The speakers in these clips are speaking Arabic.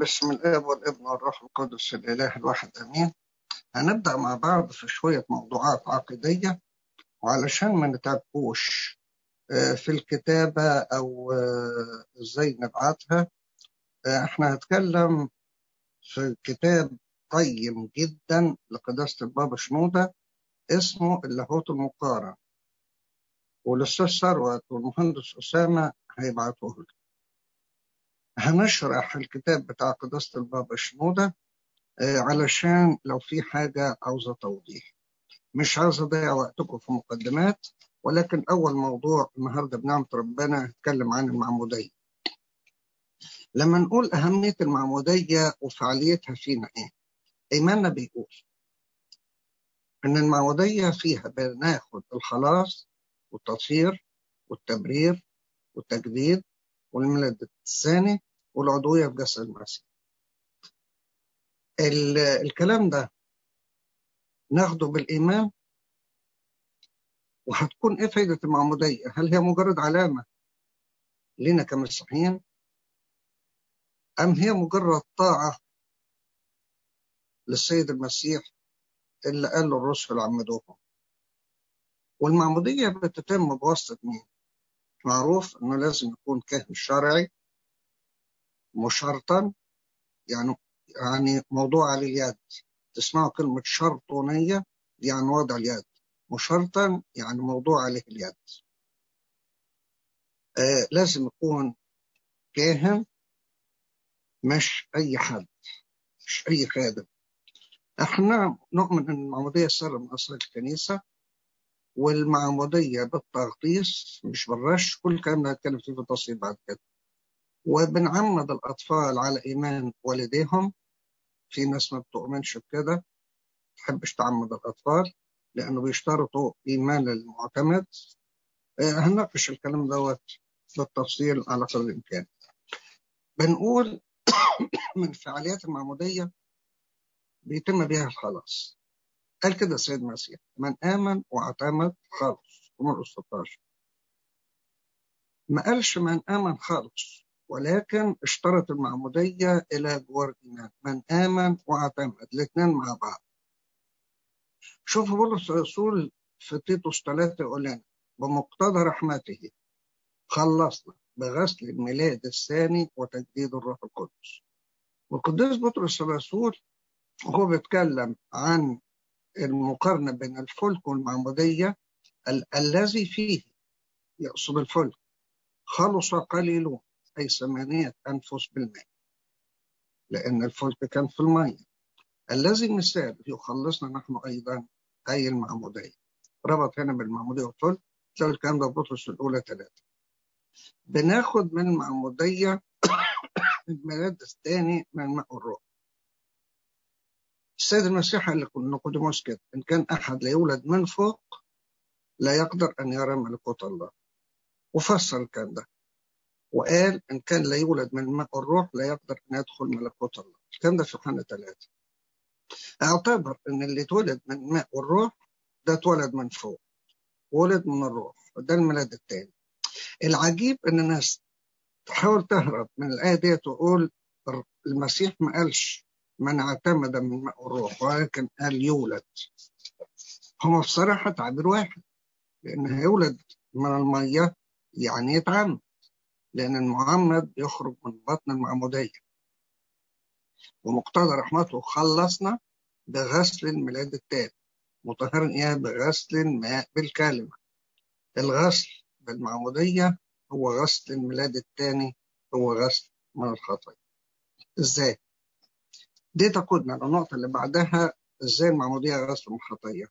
بسم الاب والابن والروح القدس الاله الواحد امين. هنبدأ مع بعض في شوية موضوعات عقيدية وعلشان ما نتعبوش في الكتابة أو إزاي نبعتها. إحنا هنتكلم في كتاب قيم جدا لقداسة البابا شنودة اسمه اللاهوت المقارن. والأستاذ ثروت والمهندس أسامة هيبعتوه لي هنشرح الكتاب بتاع قداسة البابا شنودة علشان لو في حاجة عاوزة توضيح. مش عاوز أضيع وقتكم في مقدمات ولكن أول موضوع النهاردة بنعمة ربنا هنتكلم عن المعمودية لما نقول أهمية المعمودية وفعاليتها فينا إيه؟ إيماننا بيقول إن المعمودية فيها بناخد الخلاص والتطهير والتبرير والتجديد والميلاد الثاني والعضوية في جسد المسيح الكلام ده ناخده بالإيمان وهتكون إيه فايدة المعمودية؟ هل هي مجرد علامة لنا كمسيحيين؟ أم هي مجرد طاعة للسيد المسيح اللي قال له الرسل عمدوهم؟ والمعمودية بتتم بواسطة مين؟ معروف إنه لازم يكون كاهن شرعي مشرطا يعني يعني موضوع على اليد. تسمعوا كلمة شرطونية يعني وضع اليد. مشرطا يعني موضوع عليه اليد. آه لازم يكون كاهن مش أي حد مش أي خادم. إحنا نؤمن إن المعمودية سر من أسرار الكنيسة والمعمودية بالتغطيس مش بالرش كل الكلام ده هنتكلم فيه بالتفصيل بعد كده. وبنعمد الأطفال على إيمان والديهم. في ناس ما بتؤمنش بكده تحبش تعمد الأطفال لأنه بيشترطوا إيمان المعتمد. هنناقش الكلام دوت بالتفصيل على قدر الإمكان. بنقول من فعاليات المعمودية بيتم بها الخلاص. قال كده السيد المسيح من آمن واعتمد خلص مرقس 16 ما قالش من آمن خلص ولكن اشترط المعمودية إلى جوار الإيمان من آمن واعتمد الاثنين مع بعض. شوف بولس الرسول في تيتوس 3 يقول لنا بمقتضى رحمته خلصنا بغسل الميلاد الثاني وتجديد الروح القدس. والقديس بطرس الرسول هو بيتكلم عن المقارنة بين الفلك والمعمودية ال- الذي فيه يقصد الفلك خلص قليلون أي ثمانية أنفس بالماء لأن الفلك كان في المية. الذي مثال يخلصنا نحن أيضا أي المعمودية. ربط هنا بالمعمودية والفلك تلاقي الكلام ده بطرس الأولى ثلاثة بناخد من المعمودية الميلاد الثاني من ماء الروح السيد المسيح قال لكم نيقوديموس كده إن كان أحد لا يولد من فوق لا يقدر أن يرى ملكوت الله. وفسر الكلام ده. وقال إن كان لا يولد من ماء الروح لا يقدر أن يدخل ملكوت الله. الكلام ده في يوحنا ثلاثة اعتبر إن اللي اتولد من ماء والروح ده اتولد من فوق. ولد من الروح. وده الميلاد الثاني العجيب إن الناس تحاول تهرب من الآية دي تقول المسيح ما قالش من اعتمد من ماء الروح ولكن قال يولد. هما بصراحة تعبير واحد لأن هيولد من المية يعني يتعمد لأن المعمد يخرج من بطن المعمودية. ومقتضى رحمته خلصنا بغسل الميلاد التاني مطهرا إياه بغسل الماء بالكلمة. الغسل بالمعمودية هو غسل الميلاد الثاني هو غسل من الخطايا إزاي؟ دي تقودنا للنقطة اللي بعدها إزاي المعمودية من الخطايا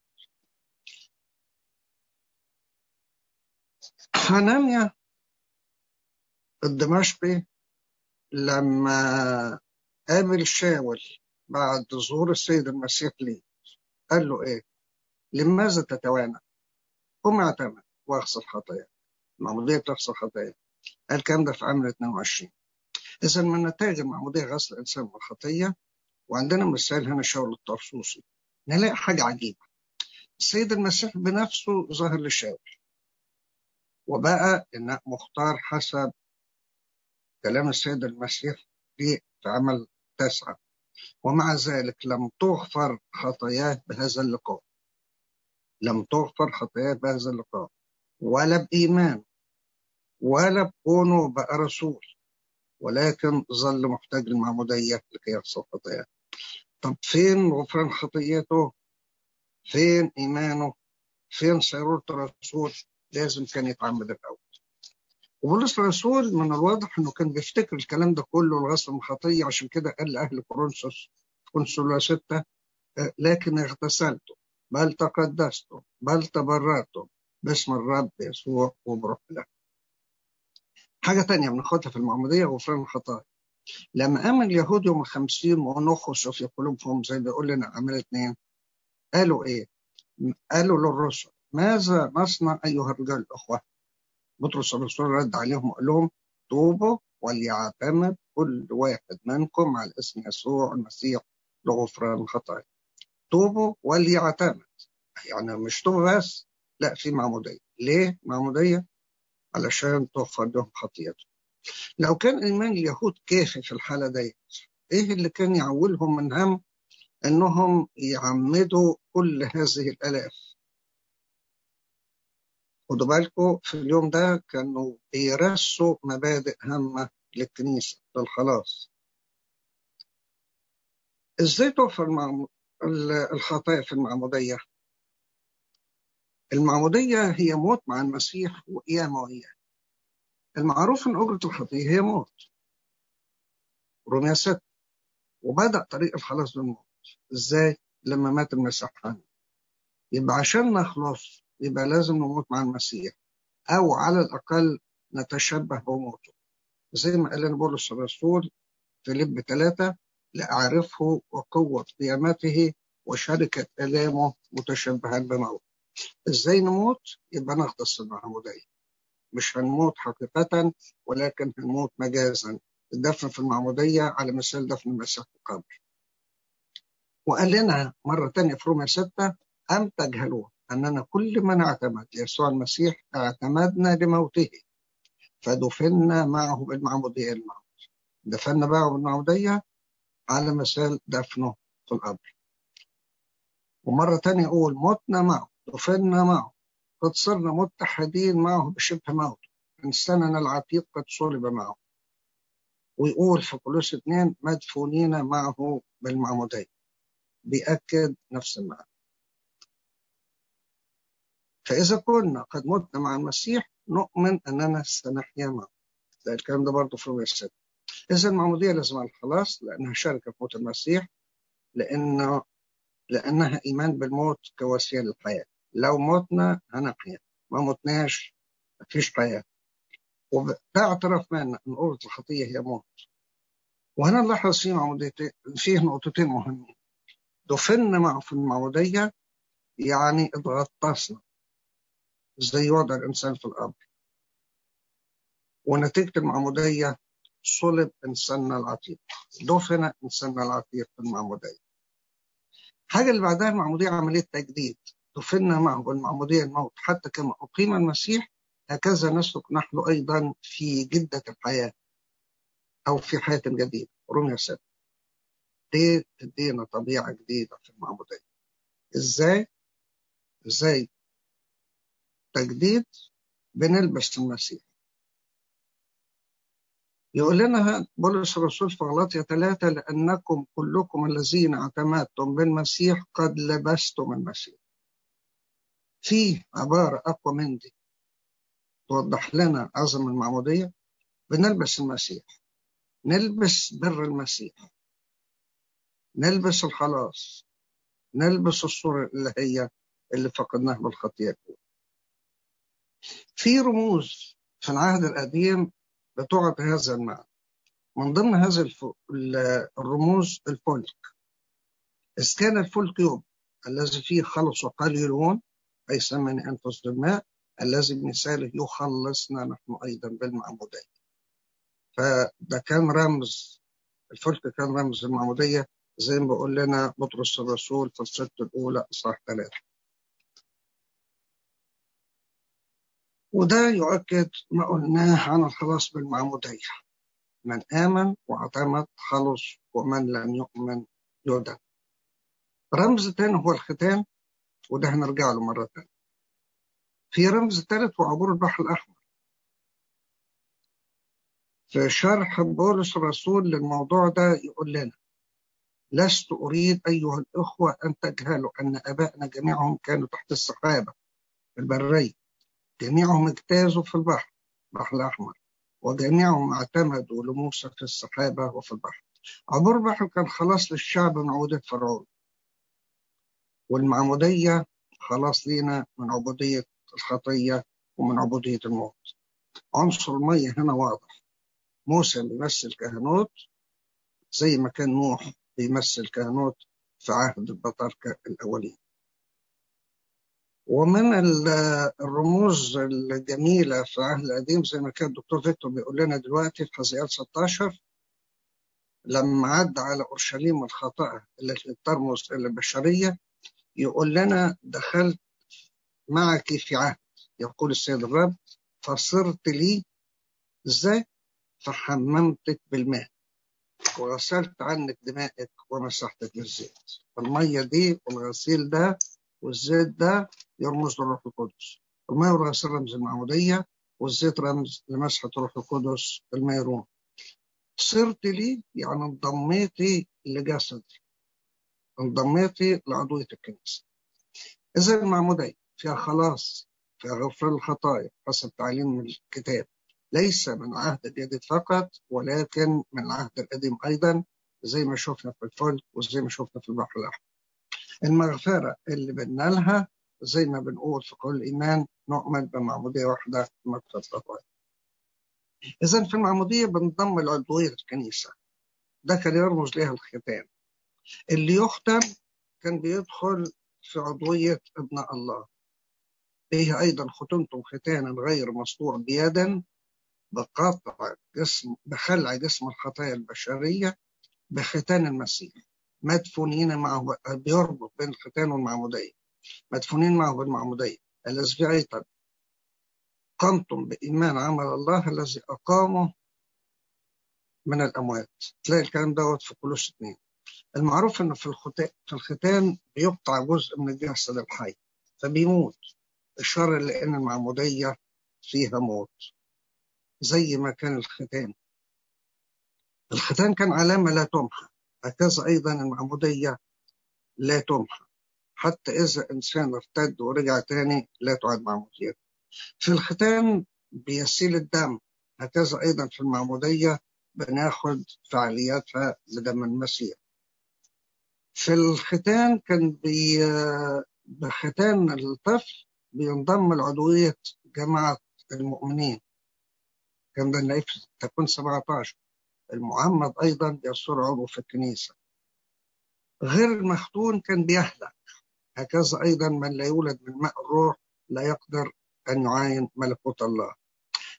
حنانيا الدمشقي لما قابل شاول بعد ظهور السيد المسيح ليه قال له إيه؟ لماذا تتوانى؟ قم اعتمد واغسل خطاياك المعمودية بتغسل خطاياك الكلام ده في عام 22 إذا من نتائج المعمودية غسل الإنسان من الخطية وعندنا مثال هنا شاول الطرسوسي. نلاقي حاجة عجيبة. السيد المسيح بنفسه ظهر لشاول. وبقى إنه مختار حسب كلام السيد المسيح في عمل التاسعة ومع ذلك لم تغفر خطاياه بهذا اللقاء. لم تغفر خطاياه بهذا اللقاء. ولا بإيمان. ولا بكونه بقى رسول. ولكن ظل محتاج للمعمودية لكي يغفر خطاياه. طب فين غفران خطيته فين إيمانه؟ فين سيرورة الرسول لازم كان يتعمد الأول. وبولس الرسول من الواضح إنه كان بيفتكر الكلام ده كله الغسل من الخطيه عشان كده قال لأهل كورنثوس كونسولا ستة لكن اغتسلت بل تقدست بل تبرأت باسم الرب يسوع وبروح الله حاجة تانية بناخدها في المعمودية غفران الخطايا. لما آمن اليهود يوم الخمسين ونخشوا في قلوبهم زي ما لنا عمل اتنين قالوا إيه؟ قالوا للرسل ماذا نصنع أيها الرجال الأخوة؟ بطرس الرسول رد عليهم وقال لهم توبوا وليعتمد كل واحد منكم على اسم يسوع المسيح لغفران الخطايا توبوا وليعتمد يعني مش توبة بس لا في معمودية ليه معمودية علشان تغفر لهم خطيئتهم لو كان إيمان اليهود كافي في الحالة ديت إيه اللي كان يعولهم من هم؟ إنهم يعمدوا كل هذه الآلاف. خدوا بالكم في اليوم ده كانوا بيرسوا مبادئ هامة للكنيسة للخلاص إزاي تغفر الخطايا في المعمودية؟ المعمودية هي موت مع المسيح وقيامة وإياه. المعروف أن أجرة الخطية هي موت. رومية ست وبدأ طريق الخلاص بالموت. إزاي؟ لما مات المسيح عنه يبقى عشان نخلص يبقى لازم نموت مع المسيح. أو على الأقل نتشبه بموته. زي ما قال لنا بولس الرسول في لب ثلاثة لأعرفه وقوة قيامته وشركة آلامه متشبها بموت إزاي نموت؟ يبقى نغطس المعمودية. مش هنموت حقيقة ولكن هنموت مجازا. الدفن في المعمودية على مثال دفن المسيح في القبر. وقال لنا مرة تانية في رومية ستة أم تجهلون أننا كل من اعتمد يسوع المسيح اعتمدنا لموته فدفنا معه بالمعمودية الموت دفنا معه بالمعمودية على مثال دفنه في القبر. ومرة تانية يقول متنا معه دفنا معه. قد صرنا متحدين معه بشبه موت إنساننا العتيق قد صلب معه ويقول في قلوس اثنين مدفونين معه بالمعمودية بيأكد نفس المعنى. فإذا كنا قد متنا مع المسيح نؤمن أننا سنحيا معه. ده الكلام ده برضه في رومية الستة إذا المعمودية لازم الخلاص لأنها شركة في موت المسيح لأنه لأنها إيمان بالموت كوسيلة للحياة. لو متنا هنحيا ما متناش مفيش حياة وده اعتراف منا أن قوة الخطية هي موت. وهنا نلاحظ في معموديتين فيه نقطتين مهمين. دفنا معه في المعمودية يعني اتغطسنا زي وضع الإنسان في القبر ونتيجة المعمودية صلب إنساننا العتيق دفن إنساننا العتيق في المعمودية حاجة اللي بعدها المعمودية عملية تجديد. دفنا معه بالمعمودية الموت. حتى كما أقيم المسيح هكذا نسلك نحن أيضا في جدة الحياة أو في حياة جديدة. رومية 7 دي تدينا طبيعة جديدة في المعمودية؟ إزاي؟ إزاي تجديد بنلبس المسيح؟ يقول لنا بولس الرسول في غلاطيا ثلاثة لأنكم كلكم الذين اعتمدتم بالمسيح قد لبستم المسيح. في عبارة أقوى من دي. توضح لنا عظم المعمودية؟ بنلبس المسيح. نلبس بر المسيح. نلبس الخلاص. نلبس الصورة الإلهية اللي فقدناها بالخطية في رموز في العهد القديم بتعطي هذا المعنى. من ضمن هذه الرموز الفلك إذ كان الفلك يوم الذي فيه خلص قليلون أي ثمن أنفس الماء الذي بمثاله يخلصنا نحن أيضا بالمعمودية. فده كان رمز الفلك كان رمز المعمودية. زي ما بقول لنا بطرس الرسول في الست الأولى إصحاح ثلاثة وده يؤكد ما قلناه عن الخلاص بالمعمودية. من آمن واعتمد خلص ومن لم يؤمن يدن رمز تاني هو الختان. وده هنرجع له مرة تانية. في رمز ثالث هو عبور البحر الأحمر. في شرح بولس الرسول للموضوع ده يقول لنا لست أريد أيها الإخوة أن تجهلوا أن أبائنا جميعهم كانوا تحت السحابة البرية. جميعهم اجتازوا في البحر البحر الأحمر وجميعهم اعتمدوا لموسى في السحابة وفي البحر. عبور البحر كان خلاص للشعب من عبودية فرعون والمعمودية خلاص لينا من عبودية الخطية ومن عبودية الموت. عنصر المية هنا واضح. موسى بيمثل كهنوت زي ما كان نوح بيمثل كهنوت في عهد البطاركة الأولين. ومن الرموز الجميلة في العهد القديم زي ما كان الدكتور فيكتور بيقول لنا دلوقتي في حزيات 16 لما عد على أورشليم الخطأ التي ترمز إلى البشرية يقول لنا دخلت معك في عهد. يقول السيد الرب فصرت لي إزاي؟ فحممتك بالماء وغسلت عنك دمائك ومسحتك بالزيت. المية دي والغسيل ده والزيت ده يرمز للروح القدس. الماء والغسيل رمز المعمودية والزيت رمز لمسحة الروح القدس الميرون. صرت لي يعني انضميتي لجسدي. انضميتي لعضوية الكنيسة. إذا المعمودية فيها خلاص فيها غفران الخطايا حسب تعليم الكتاب. ليس من عهد الجديد فقط ولكن من العهد القديم أيضا زي ما شفنا في الفلك وزي ما شفنا في البحر الأحمر. المغفرة اللي بننالها زي ما بنقول في كل إيمان نؤمن بمعمودية واحدة مكتب خطايا إذا في المعمودية بنضم العضوية الكنيسة. ده كان يرمز لها الختان اللي يختم كان بيدخل في عضوية أبناء الله. فيه أيضا ختمتم ختانا غير مسطور بيدا بقطع جسم بخلع جسم الخطايا البشرية بختان المسيح. مدفونين معه بيربط بين الختان والمعمودية. مدفونين معه بالمعمودية. أيضا قمتم بإيمان عمل الله الذي أقامه من الأموات. تلاقي الكلام دوت في كلوس اثنين. المعروف إنه في الختان في الختان بيقطع جزء من الجسد الحي فبيموت. إشارة لأن المعمودية فيها موت. زي ما كان الختان. الختان كان علامة لا تمحى. هكذا أيضا المعمودية لا تمحى. حتى إذا إنسان ارتد ورجع تاني لا تعد معموديته في الختان بيسيل الدم. هكذا أيضا في المعمودية بناخد فعالياتها لدم المسيح. في الختان كان بي بختان الطفل بينضم لعضوية جماعة المؤمنين. كان ده في تكون 17 المعمد أيضا بيصير عضو في الكنيسة. غير المختون كان بيهلك. هكذا أيضا من لا يولد من ماء الروح لا يقدر أن يعاين ملكوت الله.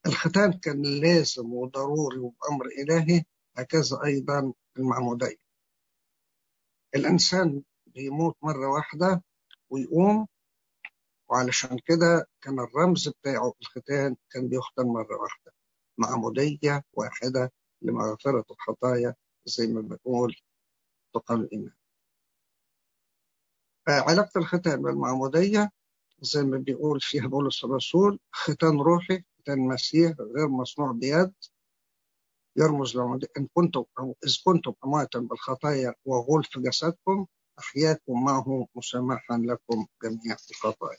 الختان كان لازم وضروري وبأمر إلهي. هكذا أيضا المعمودية. الإنسان بيموت مرة واحدة ويقوم وعلشان كده كان الرمز بتاعه الختان كان بيختن مرة واحدة معمودية واحدة لمغفرة الخطايا زي ما بنقول تقال الإيمان. علاقة الختان بالمعمودية زي ما بيقول فيها بولس الرسول ختان روحي ختان مسيح غير مصنوع بيد. يرمز للمعمودية إن كنتم أو إذ كنتم أمواتا بالخطايا وغول في جسدكم أحياكم معه مسامحا لكم جميع الخطايا.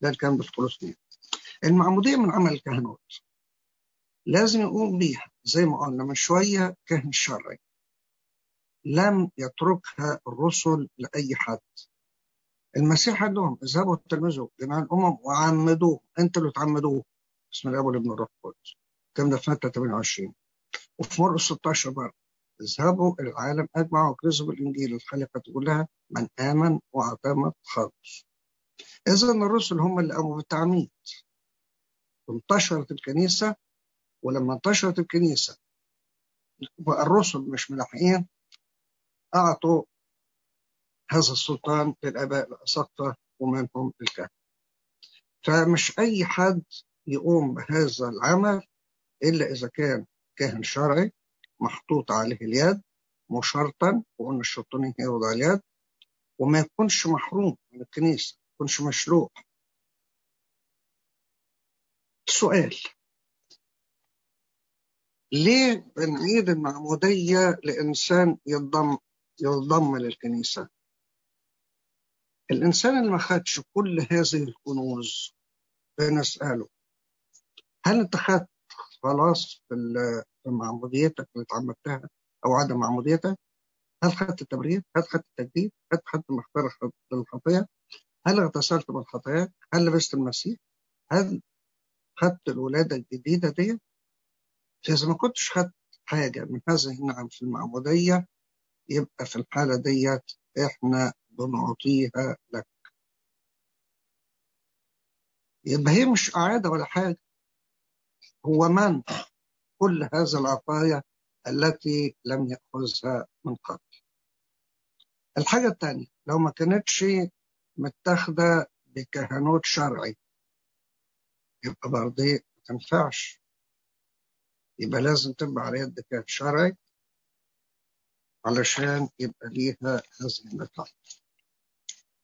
ده كان بالفلسطين المعمودية من عمل الكهنوت. لازم يقوم بيها زي ما قلنا من شوية كهن شرعي. لم يتركها الرسل لأي حد. المسيح قال لهم اذهبوا تلمذوا جميع الأمم وعمدوه. أنت اللي تعمدوه. بسم الله والابن الروح القدس. الكلام ده؟ في متى؟ 28 وفي مرقس 16 برضه اذهبوا العالم أجمع وكرزوا بالإنجيل. الخليقة كلها من آمن واعتمد خلص إذا الرسل هم اللي قاموا بالتعميد. انتشرت الكنيسة ولما انتشرت الكنيسة بقى الرسل مش ملاحقين أعطوا هذا السلطان للآباء الأساقفة ومنهم الكهنة فمش أي حد يقوم بهذا العمل إلا إذا كان كاهن شرعي محطوط عليه اليد مشرطا وقلنا الشرطين يوضع اليد وما يكونش محروم من الكنيسة ما يكونش مشلوح سؤال. ليه بنعيد المعمودية لإنسان ينضم ينضم للكنيسة؟ الإنسان اللي ما خدش كل هذه الكنوز بنسأله. هل أنت خدت خلاص في معموديتك اللي اتعمدتها أو عدم معموديتك هل خدت التبرير؟ هل خدت التجديد؟ هل خدت مغفرة للخطية؟ هل اغتسلت من الخطايا؟ هل لبست المسيح؟ هل خدت الولادة الجديدة دي؟ إذا ما كنتش خدت حاجة من هذه النعم في المعمودية يبقى في الحالة ديت إحنا بنعطيها لك يبقى هي مش إعادة ولا حاجة هو من كل هذه العطايا التي لم يأخذها من قبل. الحاجة الثانية لو ما كانتش متاخدة بكهنوت شرعي يبقى برضه ما تنفعش. يبقى لازم تبقى على يد كاهن شرعي علشان يبقى ليها هذه المتعة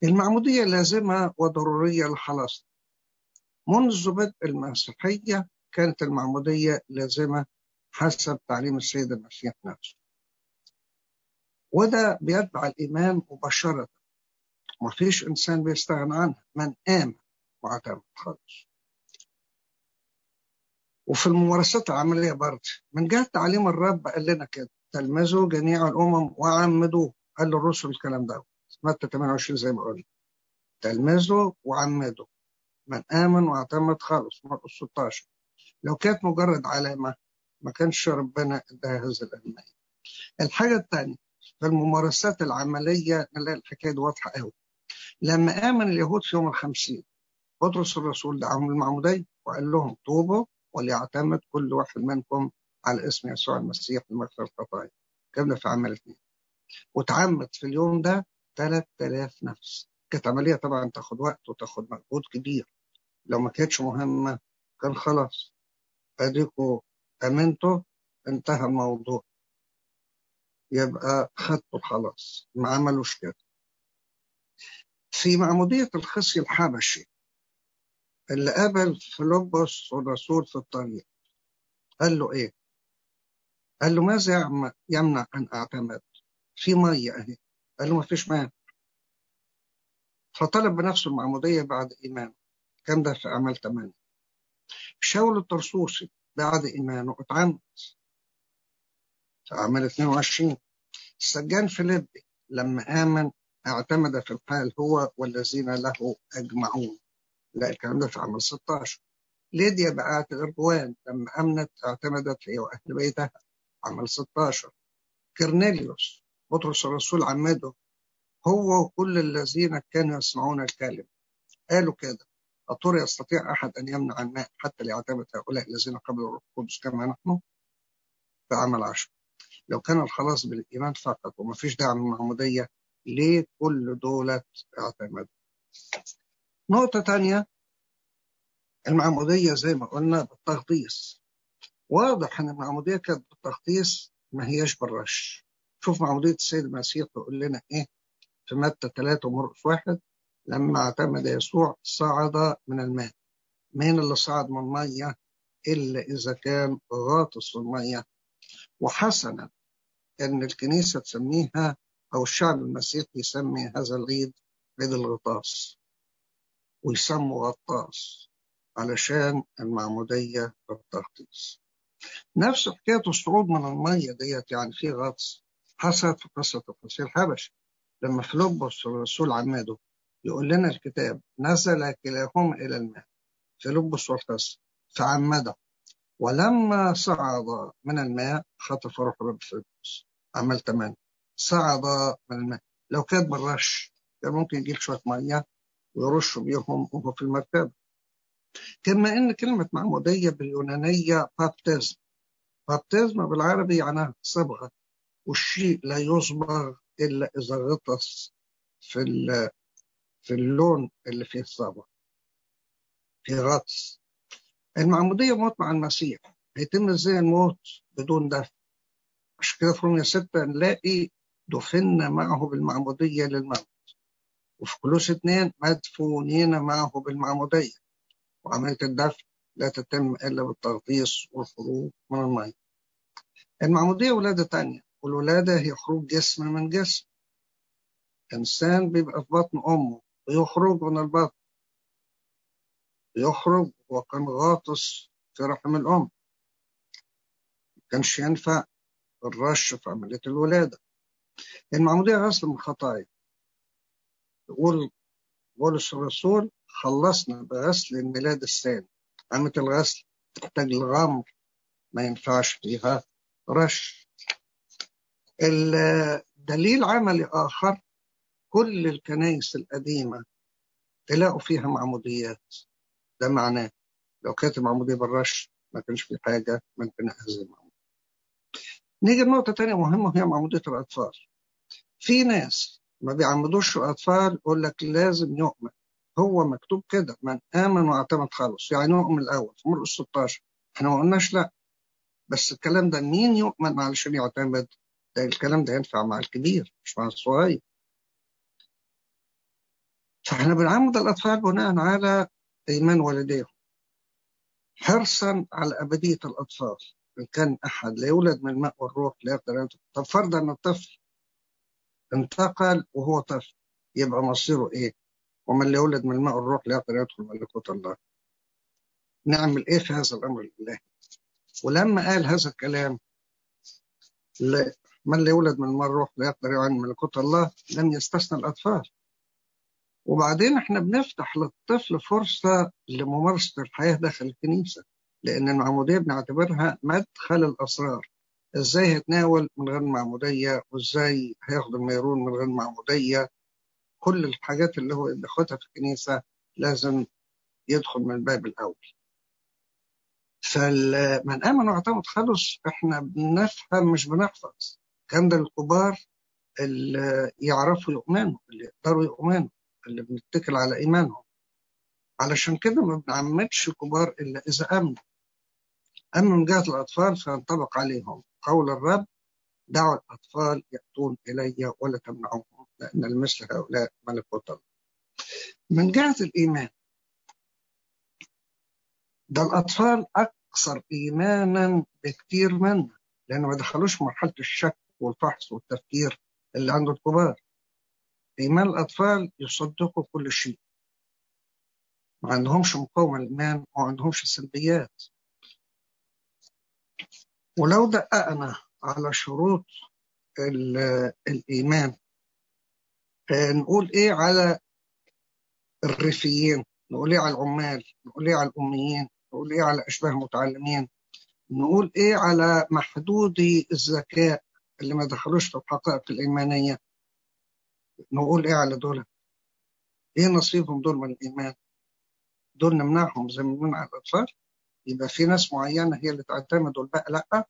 المعمودية لازمة وضرورية للخلاص منذ بدء المسيحية كانت المعمودية لازمة حسب تعليم السيد المسيح نفسه. وده بيتبع الإيمان مباشرة. مفيش إنسان بيستغنى عنها. من آمن واعتمد خالص. وفي الممارسات العملية برضه. من جهة تعليم الرب قال لنا كده. تلمذوا جميع الأمم وعمدوه. قال للرسل الكلام ده. متى 28 زي ما قلنا. تلمذوا وعمدوا. من آمن واعتمد خالص. مرقس 16 لو كانت مجرد علامة ما كانش ربنا اداها هذا الأهمية الحاجة الثانية في الممارسات العملية نلاقي الحكاية دي واضحة قوي. لما آمن اليهود في يوم الخمسين بطرس الرسول دعاهم المعمودية وقال لهم توبوا وليعتمد كل واحد منكم على اسم يسوع المسيح لمغفرة الخطايا كان في عمل اثنين. وتعمد في اليوم ده 3000 نفس. كانت عملية طبعا تاخد وقت وتاخد مجهود كبير. لو ما كانتش مهمة كان خلاص. اديكوا امنتوا انتهى الموضوع. يبقى خدته خلاص ما عملوش كده. في معمودية الخصي الحبشي اللي قابل فيلبس الرسول في الطريق. قال له إيه؟ قال له ماذا يمنع أن أعتمد؟ في مية أهي. قال له ما فيش ماء فطلب بنفسه المعمودية بعد إيمانه. كان ده في اعمال 8 شاول الطرسوسي بعد ايمانه اتعمد في اعمال 22 السجان فيليبي لما آمن اعتمد في الحال هو والذين له أجمعون. لا الكلام ده في عمل 16 ليديا بقت غربوان لما أمنت اعتمدت هي وأهل بيتها. عمل 16 كرنيليوس بطرس الرسول عمده هو وكل الذين كانوا يسمعون الكلمة. قالوا كده أطور يستطيع أحد أن يمنع الماء حتى ليعتمد هؤلاء الذين قبلوا القدس كما نحن في عمل عشر لو كان الخلاص بالإيمان فقط وما فيش داعي من المعمودية ليه كل دولة اعتمدوا؟ نقطة تانية المعمودية زي ما قلنا بالتغطيس. واضح إن المعمودية كانت بالتغطيس ما هياش بالرش. شوف معمودية السيد المسيح بيقول لنا إيه في متى 3 ومرقس واحد؟ لما اعتمد يسوع صعد من الماء. مين اللي صعد من المية إلا إذا كان غاطس في المية. وحسنا أن الكنيسة تسميها أو الشعب المسيحي يسمي هذا العيد عيد الغطاس. ويسموا غطاس علشان المعمودية بالتغطيس نفس حكاية الصعود من المية ديت يعني في غطس حصلت في قصة القصير الحبشي لما فيلبس الرسول عماده يقول لنا الكتاب نزل كلاهما إلى الماء. فيلبس واغتسل فعمده. ولما صعد من الماء خطف روح الرب فيلبس. عمل تمام. صعد من الماء. لو كان بالرش كان ممكن يجيب شوية مية ويرشوا بيهم وهو في المركبة كما إن كلمة معمودية باليونانية بابتزم بابتزم بالعربي يعني صبغة والشيء لا يصبغ إلا إذا غطس في في اللون اللي فيه الصبغة في غطس المعمودية موت مع المسيح هيتم إزاي الموت بدون دفن عشان كده في رومية ستة نلاقي دفنا معه بالمعمودية للموت وفي كلوس اتنين مدفونين معه بالمعمودية وعملية الدفن لا تتم إلا بالتغطيس والخروج من المية. المعمودية ولادة تانية والولادة هي خروج جسم من جسم. إنسان بيبقى في بطن أمه ويخرج من البطن يخرج وكان غاطس في رحم الأم. ما كانش ينفع الرش في عملية الولادة. المعمودية غسل من الخطايا يقول بولس الرسول خلصنا بغسل الميلاد الثاني. عملية الغسل تحتاج لغمر. ما ينفعش فيها رش. الدليل عملي آخر كل الكنائس القديمة تلاقوا فيها معموديات. ده معناه لو كانت المعمودية بالرش ما كانش في حاجة بناء هذه المعمودية. نيجي لنقطة تانية مهمة وهي معمودية الأطفال. في ناس ما بيعمدوش الأطفال يقول لك لازم يؤمن. هو مكتوب كده من آمن واعتمد خلص يعني يؤمن الأول في مرقس 16 إحنا ما قلناش لأ. بس الكلام ده مين يؤمن علشان يعتمد؟ ده الكلام ده ينفع مع الكبير مش مع الصغير. فاحنا بنعمد الأطفال بناء على إيمان والديهم. حرصا على أبدية الأطفال. إن كان أحد لا يولد من الماء والروح لا يقدر طب فرضا أن الطفل انتقل وهو طفل يبقى مصيره إيه؟ ومن لا يولد من الماء والروح لا يقدر يدخل ملكوت الله. نعمل إيه في هذا الأمر الإلهي؟ ولما قال هذا الكلام من لا يولد من الماء والروح لا يقدر يعين ملكوت الله لم يستثنى الأطفال. وبعدين إحنا بنفتح للطفل فرصة لممارسة الحياة داخل الكنيسة لأن المعمودية بنعتبرها مدخل الأسرار. إزاي هيتناول من غير معمودية؟ وإزاي هياخد الميرون من غير معمودية؟ كل الحاجات اللي هو بياخدها في الكنيسة لازم يدخل من الباب الأول. فمن آمن واعتمد خلص إحنا بنفهم مش بنحفظ. كان ده الكبار اللي يعرفوا يؤمنوا اللي يقدروا يؤمنوا. اللي بنتكل على إيمانهم. علشان كده ما بنعمدش كبار إلا إذا أمنوا. أما من جهة الأطفال فينطبق عليهم. قول الرب دعوا الأطفال يأتون إلي ولا تمنعوهم لأن المثل هؤلاء ملكوت الله من جهة الإيمان ده الأطفال أكثر إيمانا بكتير منا لأن ما دخلوش مرحلة الشك والفحص والتفكير اللي عند الكبار. إيمان الأطفال يصدقوا كل شيء. ما عندهمش مقاومة للإيمان وما عندهمش سلبيات. ولو دققنا على شروط الإيمان نقول إيه على الريفيين؟ نقول إيه على العمال؟ نقول إيه على الأميين؟ نقول إيه على أشباه المتعلمين؟ نقول إيه على محدودي الذكاء اللي ما دخلوش في الحقائق الإيمانية؟ نقول إيه على دول؟ إيه نصيبهم دول من الإيمان؟ دول نمنعهم زي ما بنمنع الأطفال؟ يبقى في ناس معينة هي اللي تعتمد والباقي لأ؟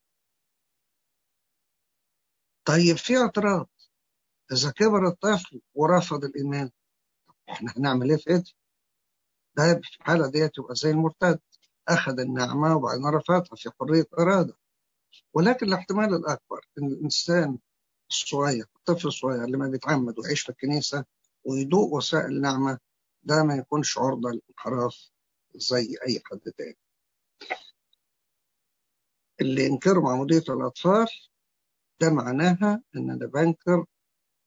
طيب في اعتراض إذا كبر الطفل ورفض الإيمان إحنا هنعمل إيه في ايدي ده في الحالة ديت يبقى زي المرتد. أخذ النعمة وبعدين رفضها في حرية إرادة. ولكن الاحتمال الأكبر إن الإنسان الصغير الطفل الصغير اللي ما بيتعمد ويعيش في الكنيسة ويدوق وسائل النعمة ده ما يكونش عرضة للانحراف زي أي حد تاني. اللي ينكروا معمودية الأطفال ده معناها إن أنا بنكر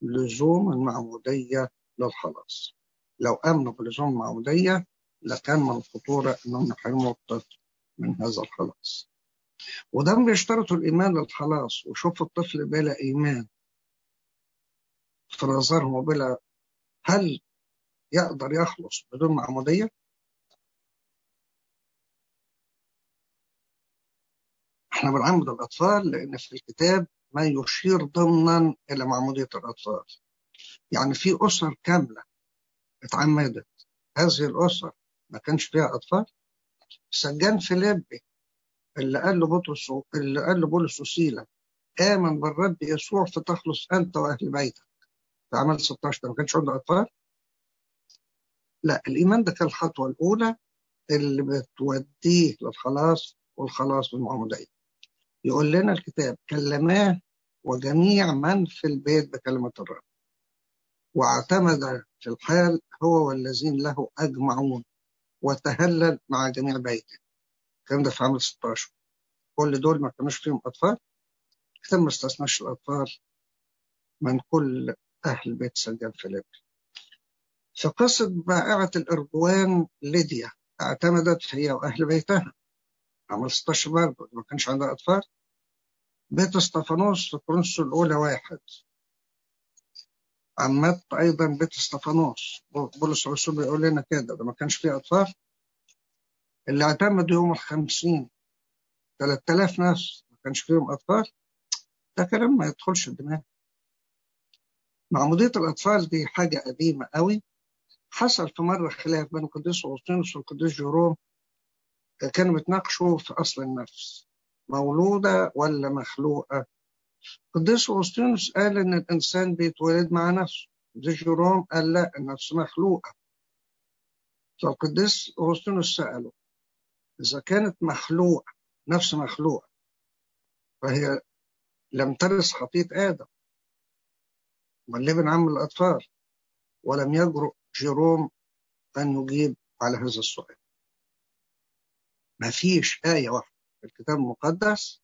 لزوم المعمودية للخلاص لو آمنوا بلزوم المعمودية لكان من الخطورة إنهم يحرموا الطفل من هذا الخلاص وده بيشترطوا الإيمان للخلاص وشوف الطفل بلا إيمان في نظرهم وبلا هل يقدر يخلص بدون معمودية؟ إحنا بنعمد الأطفال لأن في الكتاب ما يشير ضمنا إلى معمودية الأطفال يعني في أسر كاملة اتعمدت هذه الأسر ما كانش فيها أطفال سجان فيليبي اللي قال له بطرس اللي قال له بولس وسيلة آمن بالرب يسوع فتخلص أنت وأهل بيتك. في عمل 16 ما كانش عنده أطفال؟ لا الإيمان ده كان الخطوة الأولى اللي بتوديه للخلاص والخلاص بالمعمودية يقول لنا الكتاب كلماه وجميع من في البيت بكلمة الرب. واعتمد في الحال هو والذين له أجمعون وتهلل مع جميع بيته. الكلام ده في عام 16 كل دول ما كانوش فيهم أطفال كتاب ما استثناش الأطفال من كل أهل بيت سجان فيليب في قصة بائعة الأرجوان ليديا اعتمدت هي وأهل بيتها. عمل 16 برضه ما كانش عندها أطفال. بيت استفانوس في كورنثوس الأولى واحد. عمت أيضا بيت استفانوس بولس الرسول بيقول لنا كده ده ما كانش فيه أطفال. اللي اعتمدوا يوم الخمسين 3000 ناس ما كانش فيهم أطفال. ده كلام ما يدخلش الدماغ. معمودية الأطفال دي حاجة قديمة قوي. حصل في مرة خلاف بين القديس أوسطينوس والقديس جيروم. كانوا بيتناقشوا في أصل النفس. مولودة ولا مخلوقة؟ القديس أوسطينوس قال إن الإنسان بيتولد مع نفسه. القديس جيروم قال لا النفس مخلوقة. فالقديس أوسطينوس سأله إذا كانت مخلوقة نفس مخلوقة فهي لم ترث خطية آدم بل ليه بنعمل الأطفال ولم يجرؤ جيروم أن يجيب على هذا السؤال. ما فيش آية واحدة في الكتاب المقدس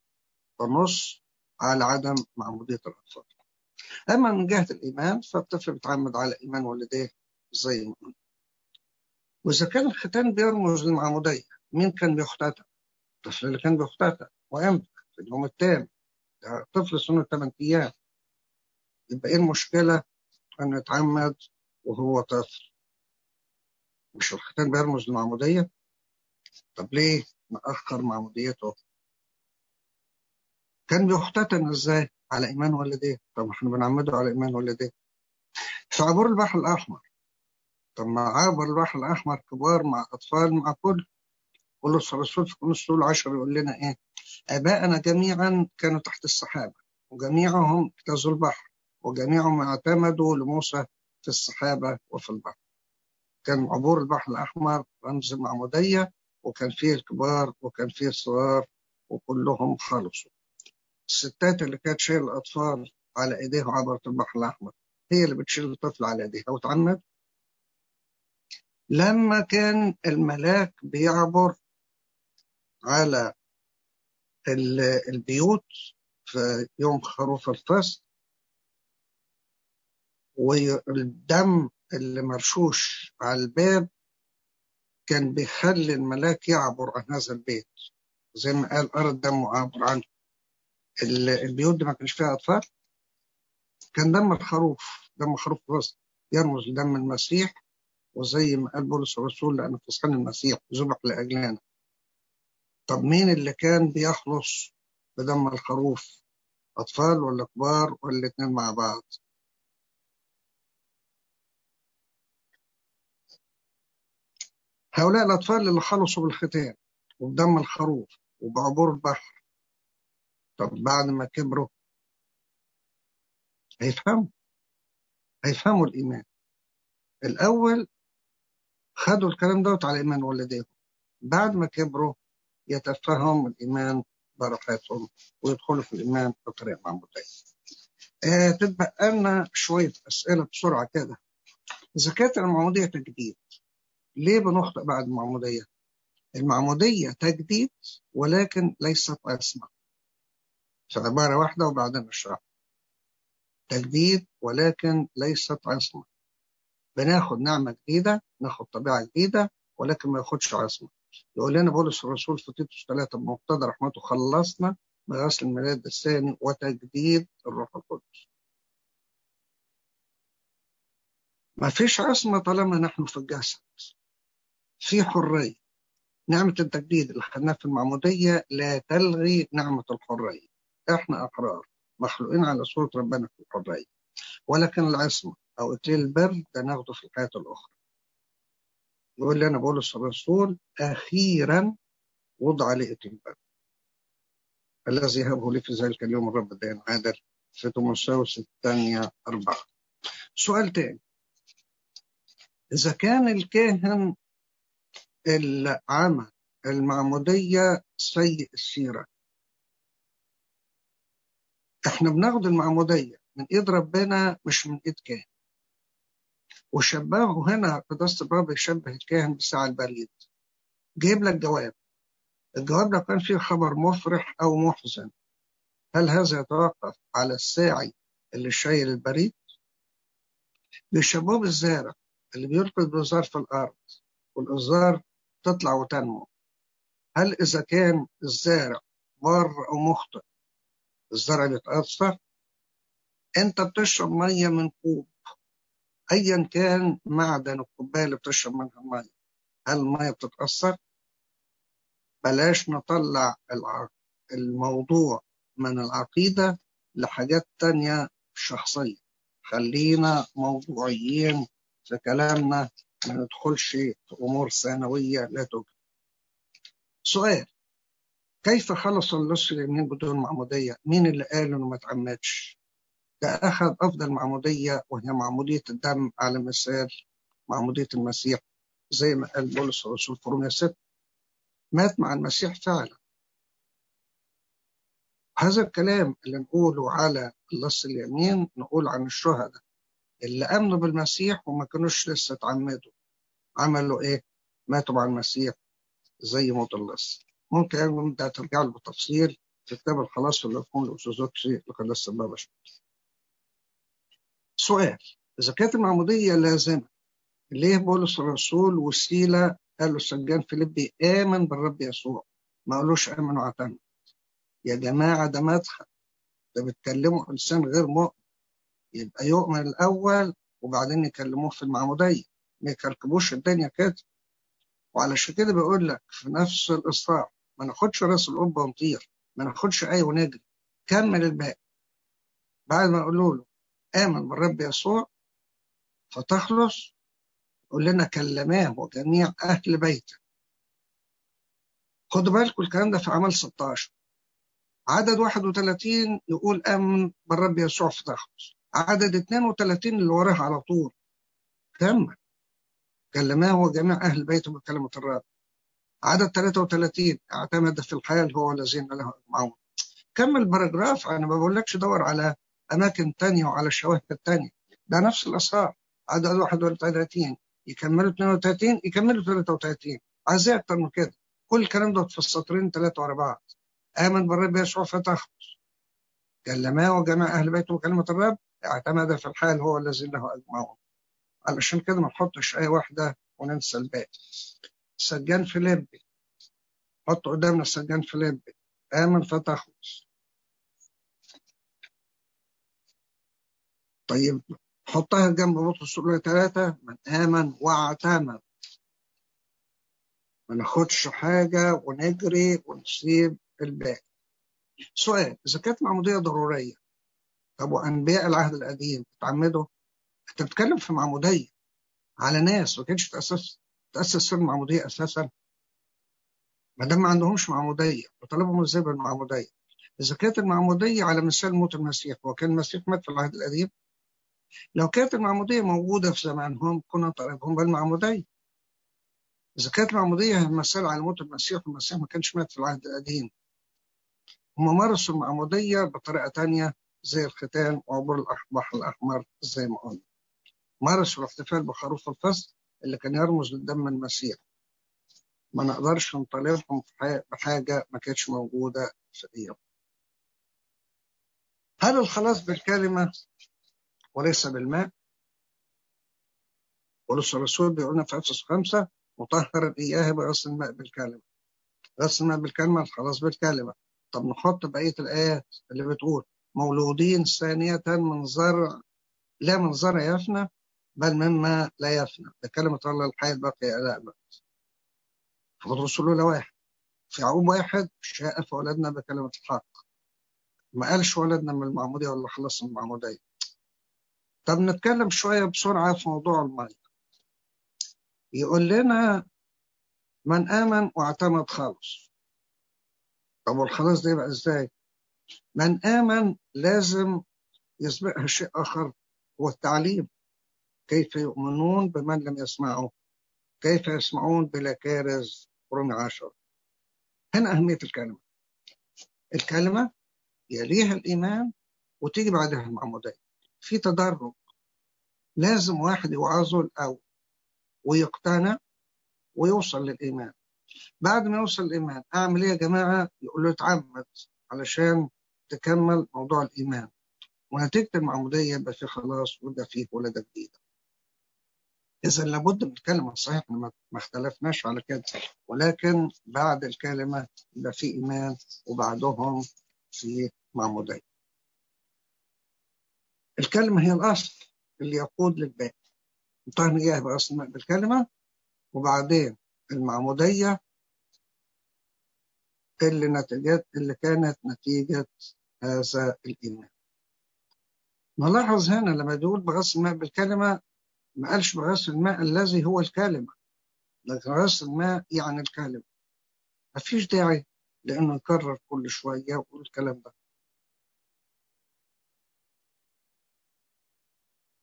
تنص على عدم معمودية الأطفال. أما من جهة الإيمان فالطفل بيتعمد على إيمان والديه زي ما قلنا. وإذا كان الختان بيرمز للمعمودية مين كان بيختتن؟ الطفل اللي كان بيختتن وإمتى؟ في اليوم الثامن ده طفل سنه 8 أيام. يبقى إيه المشكلة؟ أنه يتعمد وهو طفل. مش الختان بيرمز للمعمودية؟ طب ليه مأخر معموديته؟ كان بيختتن إزاي؟ على إيمان والديه. طب إحنا بنعمده على إيمان والديه. في عبور البحر الأحمر. طب ما عبر البحر الأحمر كبار مع أطفال مع كل كل الرسول في كنوز سول عشر يقول لنا إيه؟ ابائنا جميعا كانوا تحت السحابه وجميعهم اجتازوا البحر وجميعهم اعتمدوا لموسى في السحابه وفي البحر. كان عبور البحر الأحمر رمز المعموديه وكان فيه الكبار وكان فيه الصغار وكلهم خلصوا. الستات اللي كانت شايل الأطفال على إيديها عبرت البحر الأحمر هي اللي بتشيل الطفل على إيديها. وتعمد. لما كان الملاك بيعبر على البيوت في يوم خروف الفصل والدم اللي مرشوش على الباب كان بيخلي الملاك يعبر عن هذا البيت. زي ما قال أرى الدم عبر عنه البيوت دي ما كانش فيها أطفال. كان دم الخروف دم الخروف بس يرمز لدم المسيح وزي ما قال بولس الرسول لأن فصحان المسيح ذبح لأجلنا. طب مين اللي كان بيخلص بدم الخروف؟ أطفال ولا كبار ولا الاثنين مع بعض؟ هؤلاء الأطفال اللي خلصوا بالختان وبدم الخروف وبعبور البحر. طب بعد ما كبروا هيفهموا هيفهموا الإيمان. الأول خدوا الكلام دوت على إيمان والديهم. بعد ما كبروا يتفهم الإيمان براحتهم ويدخلوا في الإيمان بطريقة معمودية آه تتبقى لنا شوية أسئلة بسرعة كده. كانت المعمودية تجديد. ليه بنخطئ بعد المعمودية؟ المعمودية تجديد ولكن ليست عصمة في عبارة واحدة وبعدين نشرح تجديد ولكن ليست عصمة بناخد نعمة جديدة ناخد طبيعة جديدة ولكن ما ياخدش عصمة. يقول لنا بولس الرسول في تيتوس 3 بمقتضى رحمته خلصنا بغسل الميلاد الثاني وتجديد الروح القدس. ما فيش عصمة طالما نحن في الجسد. في حرية. نعمة التجديد اللي خدناها في المعمودية لا تلغي نعمة الحرية. إحنا أحرار مخلوقين على صورة ربنا في الحرية. ولكن العصمة أو إكليل البر ده ناخده في الحياة الأخرى. يقول لنا بولس الرسول أخيرا وضع لي البر الذي يهبه لي في ذلك اليوم الرب الدين عادل في تيموثاوس الثانية أربعة. سؤال تاني. إذا كان الكاهن العمل المعمودية سيء السيرة إحنا بناخد المعمودية من إيد ربنا مش من إيد كاهن. وشبهه هنا قداسة البابا يشبه الكاهن بساعة البريد جايب لك جواب الجواب لو كان فيه خبر مفرح أو محزن هل هذا يتوقف على الساعي اللي شايل البريد؟ بيشبهوه بالزارع اللي بيلقي البذار في الأرض والأزار تطلع وتنمو هل إذا كان الزارع بار أو مخطئ الزرع بيتأثر؟ أنت بتشرب مية من كوب أيا كان معدن الكوباية اللي بتشرب منها المية هل المية بتتأثر؟ بلاش نطلع الموضوع من العقيدة لحاجات تانية شخصية خلينا موضوعيين في كلامنا ما ندخلش في أمور ثانوية لا توجد سؤال كيف خلص اللص اليمين بدون معمودية؟ مين اللي قال إنه ما اتعمدش؟ ده أخذ أفضل معمودية وهي معمودية الدم على مثال معمودية المسيح زي ما قال بولس الرسول في رومية 6 مات مع المسيح فعلا. هذا الكلام اللي نقوله على اللص اليمين نقول عن الشهداء. اللي آمنوا بالمسيح وما كانوش لسه اتعمدوا. عملوا إيه؟ ماتوا مع المسيح زي موت اللص ممكن انت ترجع له بالتفصيل في كتاب الخلاص اللي يكون الارثوذكسي لقداسه البابا سؤال. إذا كانت المعمودية لازمة ليه بولس الرسول وسيلة قالوا سجان فيليبي آمن بالرب يسوع ما قالوش آمن واعتمد يا جماعة ده مدخل ده بيتكلموا إنسان غير مؤمن. يبقى يؤمن الأول وبعدين يكلموه في المعمودية. ما يكركبوش الدنيا كده. وعلشان كده بيقول لك في نفس الإصرار ما ناخدش راس القبة ونطير ما ناخدش آية ونجري كمل الباقي. بعد ما يقولوا له آمن بالرب يسوع فتخلص يقول لنا كلماه وجميع أهل بيته. خدوا بالكم الكلام ده في عمل 16 عدد 31 يقول آمن بالرب يسوع فتخلص. عدد 32 اللي وراه على طول. كمل. كلماه وجميع أهل بيته بكلمة الرب. عدد 33 اعتمد في الحال هو الذين له معون كمل الباراجراف أنا ما بقولكش دور على أماكن تانية وعلى الشواهد التانية ده نفس الاسرار عدد 31 يكملوا 32 يكملوا 33 عايز أكتر من كده. كل الكلام ده في السطرين ثلاثة ورا بعض. آمن بالرب يسوع فتخلص. كلماه وجمع أهل بيته بكلمه الرب. اعتمد في الحال هو الذي له أجمعون. علشان كده ما نحطش إيه واحدة وننسى الباقي. سجان فيليبي. حط قدامنا سجان فيليبي. آمن فتخلص. طيب حطها جنب بطرس الأولى ثلاثة من آمن واعتمد ما ناخدش حاجة ونجري ونسيب الباقي. سؤال إذا كانت معمودية ضرورية طب وأنبياء العهد القديم اتعمدوا أنت بتتكلم في معمودية على ناس ما كانتش تأسس تأسس سر المعمودية أساسا. ما دام ما عندهمش معمودية وطلبهم إزاي بالمعمودية إذا كانت المعمودية على مثال موت المسيح وكان المسيح مات في العهد القديم لو كانت المعمودية موجودة في زمانهم كنا طالبهم بالمعمودية. إذا كانت المعمودية مثال على موت المسيح والمسيح ما كانش مات في العهد القديم. هم مارسوا المعمودية بطريقة تانية زي الختان وعبور البحر الأحمر زي ما قلنا. مارسوا الاحتفال بخروف الفصل اللي كان يرمز لدم المسيح. ما نقدرش نطالبهم بحاجة ما كانتش موجودة في أيام هل الخلاص بالكلمة؟ وليس بالماء. ولسه الرسول بيقولنا في إفسس خمسة مطهرا اياه بغسل الماء بالكلمة. غسل الماء بالكلمة الخلاص بالكلمة. طب نحط بقية الايات اللي بتقول مولودين ثانية من زرع لا من زرع يفنى بل مما لا يفنى. ده كلمة الله الحي الباقي إلى أبد. فالرسول الاولى واحد. في يعقوب واحد شاء فولدنا بكلمة الحق. ما قالش ولدنا من المعمودية ولا خلصنا من المعمودية. طب نتكلم شوية بسرعة في موضوع المية. يقول لنا من آمن واعتمد خالص. طب والخلاص ده يبقى إزاي؟ من آمن لازم يسبقها شيء آخر هو التعليم. كيف يؤمنون بمن لم يسمعوا كيف يسمعون بلا كارز رمي عشر؟ هنا أهمية الكلمة. الكلمة يليها الإيمان وتيجي بعدها المعمودية في تدرج. لازم واحد يوعظه الأول ويقتنع ويوصل للإيمان. بعد ما يوصل الإيمان أعمل إيه يا جماعة؟ يقول له اتعمد علشان تكمل موضوع الإيمان. ونتيجة المعمودية يبقى في خلاص ويبقى فيه ولادة جديدة. إذا لابد من الكلمة صحيح ما اختلفناش على كده. ولكن بعد الكلمة يبقى في إيمان وبعدهم في معمودية. الكلمة هي الأصل اللي يقود للباقي انتهى إياه بأصل بالكلمة وبعدين المعمودية اللي نتيجت اللي كانت نتيجة هذا الإيمان نلاحظ هنا لما يقول بغسل الماء بالكلمة ما قالش بغسل الماء الذي هو الكلمة. لكن غسل الماء يعني الكلمة. ما فيش داعي لأنه نكرر كل شوية ويقول الكلام ده.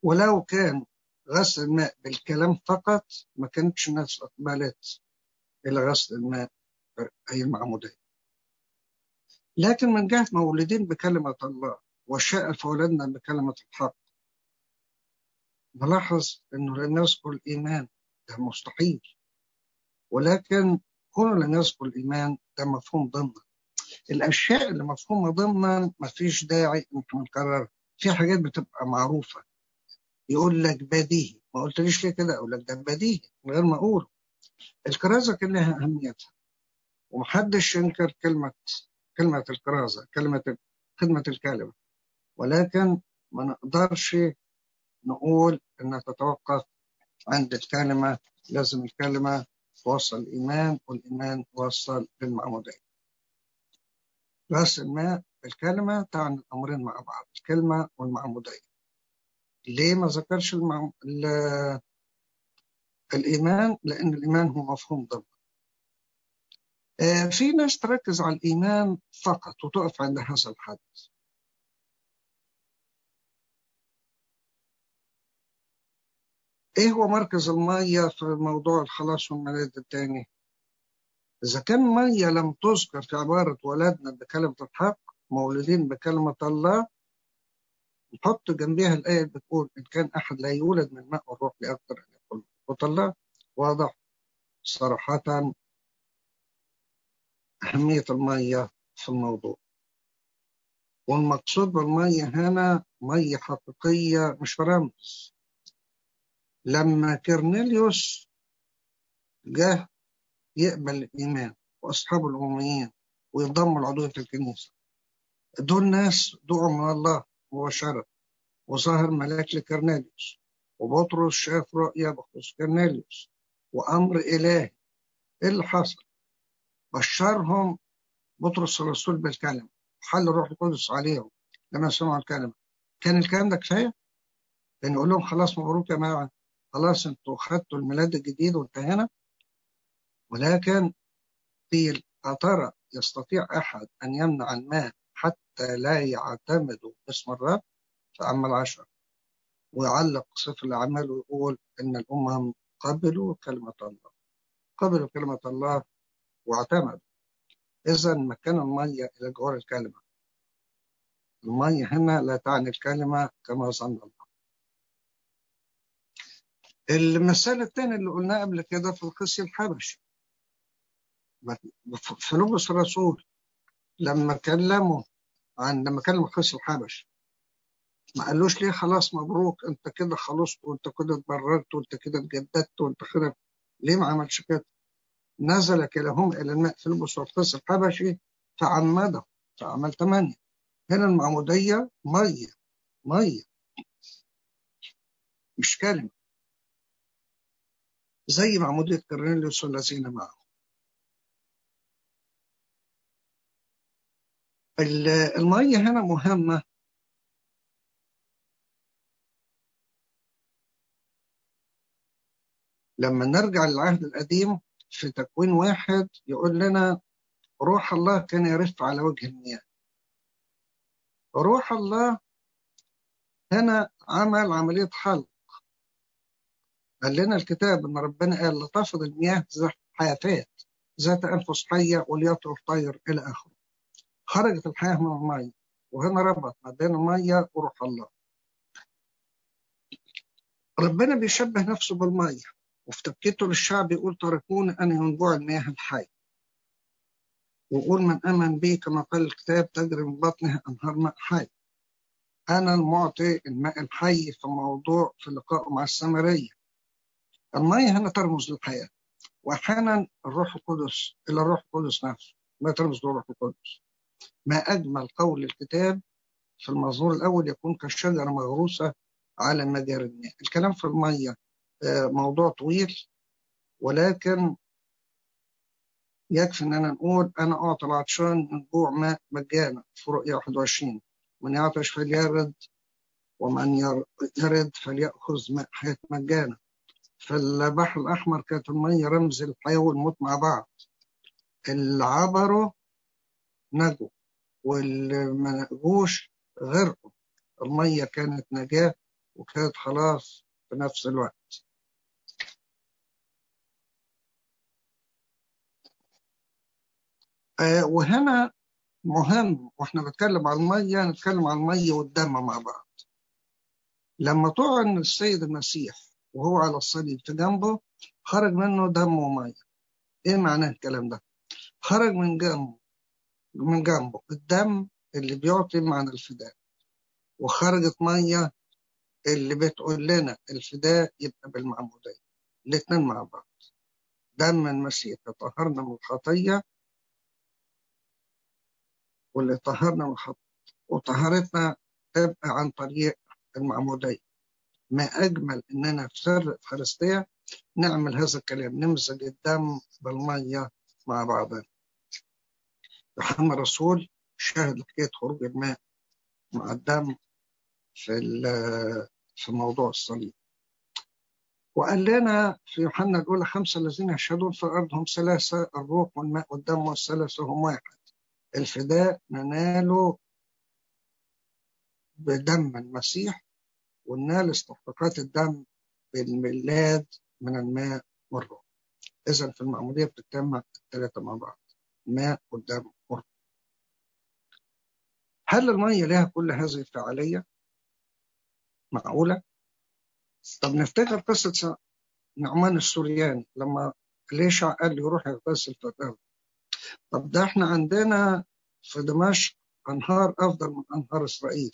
ولو كان غسل الماء بالكلام فقط ما كانتش الناس أقبلت إلى غسل الماء أي المعمودية لكن من جهة مولودين بكلمة الله وشاء فولدنا بكلمة الحق نلاحظ أنه لم يذكر الإيمان ده مستحيل ولكن كونه لم يذكر الإيمان ده مفهوم ضمنا الأشياء اللي مفهومة ضمنا ما فيش داعي إحنا نكررها. في حاجات بتبقى معروفة. يقول لك بديهي. ما قلتليش ليه كده؟ أقول لك ده بديهي من غير ما أقوله. الكرازة كان لها أهميتها. ومحدش ينكر كلمة كلمة الكرازة كلمة خدمة الكلمة. ولكن ما نقدرش نقول إنها تتوقف عند الكلمة. لازم الكلمة توصل الإيمان والإيمان توصل للمعمودية بس الماء الكلمة تعني الأمرين مع بعض الكلمة والمعمودية. ليه ما ذكرش المع... ال... الإيمان؟ لأن الإيمان هو مفهوم ضمن في ناس تركز على الإيمان فقط وتقف عند هذا الحد إيه هو مركز المية في موضوع الخلاص والميلاد الثاني؟ إذا كان مية لم تذكر في عبارة ولدنا بكلمة الحق مولودين بكلمة الله نحط جنبها الآية بتقول إن كان أحد لا يولد من ماء الروح لأكثر أن ملكوت الله واضح صراحة أهمية المية في الموضوع. والمقصود بالمية هنا مية حقيقية مش رمز لما كرنيليوس جه يقبل الإيمان وأصحاب الأمميين وينضموا لعضوية الكنيسة دول ناس دعوا من الله. مباشرة وظهر ملاك لكرنيليوس وبطرس شاف رؤيا بخصوص كرنيليوس وأمر إلهي إيه اللي حصل؟ بشرهم بطرس الرسول بالكلمة حل الروح القدس عليهم لما سمعوا الكلمة كان الكلام ده كفاية؟ كان يقول لهم خلاص مبروك يا جماعة خلاص أنتوا خدتوا الميلاد الجديد وانتهينا ولكن قيل أترى يستطيع أحد أن يمنع الماء لا يعتمدوا اسم الرب فأما العشر. ويعلق سفر الأعمال ويقول إن الأمم قبلوا كلمة الله. قبلوا كلمة الله واعتمدوا. إذا مكان المية إلى جوار الكلمة. المية هنا لا تعني الكلمة كما ظن الله. المثال الثاني اللي قلناه قبل كده في القسي الحبشي في لغز الرسول لما كلموا عن لما كلموا القسي الحبشي ما قالوش ليه خلاص مبروك انت كده خلصت وانت كده اتبررت وانت كده اتجددت وانت كده ليه ما عملش كده؟ نزل كلاهما إلى الماء في والقس الحبشي فعمده فعمل ثمانيه هنا المعمودية مية مية. مش كلمة. زي معمودية كرنيليوس والذين معه. المية هنا مهمة. لما نرجع للعهد القديم في تكوين واحد يقول لنا روح الله كان يرف على وجه المياه. روح الله هنا عمل عملية حلق. قال لنا الكتاب إن ربنا قال لتفض المياه حياتات ذات أنفس حية وليطرف طير إلى آخره. خرجت الحياة من الماء وهنا ربط ما بين المية وروح الله. ربنا بيشبه نفسه بالمية وفي تبكيته للشعب يقول تركوني أنا ينبوع المياه الحي. ويقول من آمن بي كما قال الكتاب تجري من بطنه أنهار ماء حي. أنا المعطي الماء الحي في موضوع في لقائه مع السامرية. المية هنا ترمز للحياة. وأحيانا الروح القدس إلى الروح القدس نفسه. ما ترمز للروح القدس. ما أجمل قول الكتاب في المزمور الأول يكون كالشجرة مغروسة على مجاري المياه الكلام في المية موضوع طويل ولكن يكفي إننا نقول أنا أعطى العطشان من جوع ماء مجانا في رؤيا 21 من يعطش فليرد ومن يرد فليأخذ ماء حياة مجانا. في البحر الأحمر كانت المية رمز الحياة والموت مع بعض. اللي عبروا نجوا واللي ما نجوش غرقوا. المية كانت نجاة وكانت خلاص في نفس الوقت. آه وهنا مهم وإحنا بنتكلم عن المية نتكلم عن المية والدم مع بعض. لما طعن السيد المسيح وهو على الصليب في جنبه خرج منه دم ومية. إيه معناه الكلام ده؟ خرج من جنبه. من جنبه الدم اللي بيعطي معنى الفداء. وخرجت مية اللي بتقول لنا الفداء يبقى بالمعمودية. الاتنين مع بعض. دم المسيح يطهرنا من الخطية واللي طهرنا من الخطية وطهارتنا تبقى عن طريق المعمودية. ما أجمل إننا في سر الفارستية نعمل هذا الكلام نمزج الدم بالمية مع بعضنا. يوحنا الرسول شاهد لحكاية خروج الماء مع الدم في في موضوع الصليب. وقال لنا في يوحنا الأولى خمسة الذين يشهدون في الأرض هم ثلاثة الروح والماء والدم والثلاثة هم واحد. الفداء نناله بدم المسيح وننال استحقاقات الدم بالميلاد من الماء والروح. إذا في المعمودية بتتجمع الثلاثة مع بعض الماء والدم. هل المية لها كل هذه الفعالية؟ معقولة؟ طب نفتكر قصة نعمان السورياني لما ليشع قال يروح يغتسل في الأرض طب ده إحنا عندنا في دمشق أنهار أفضل من أنهار إسرائيل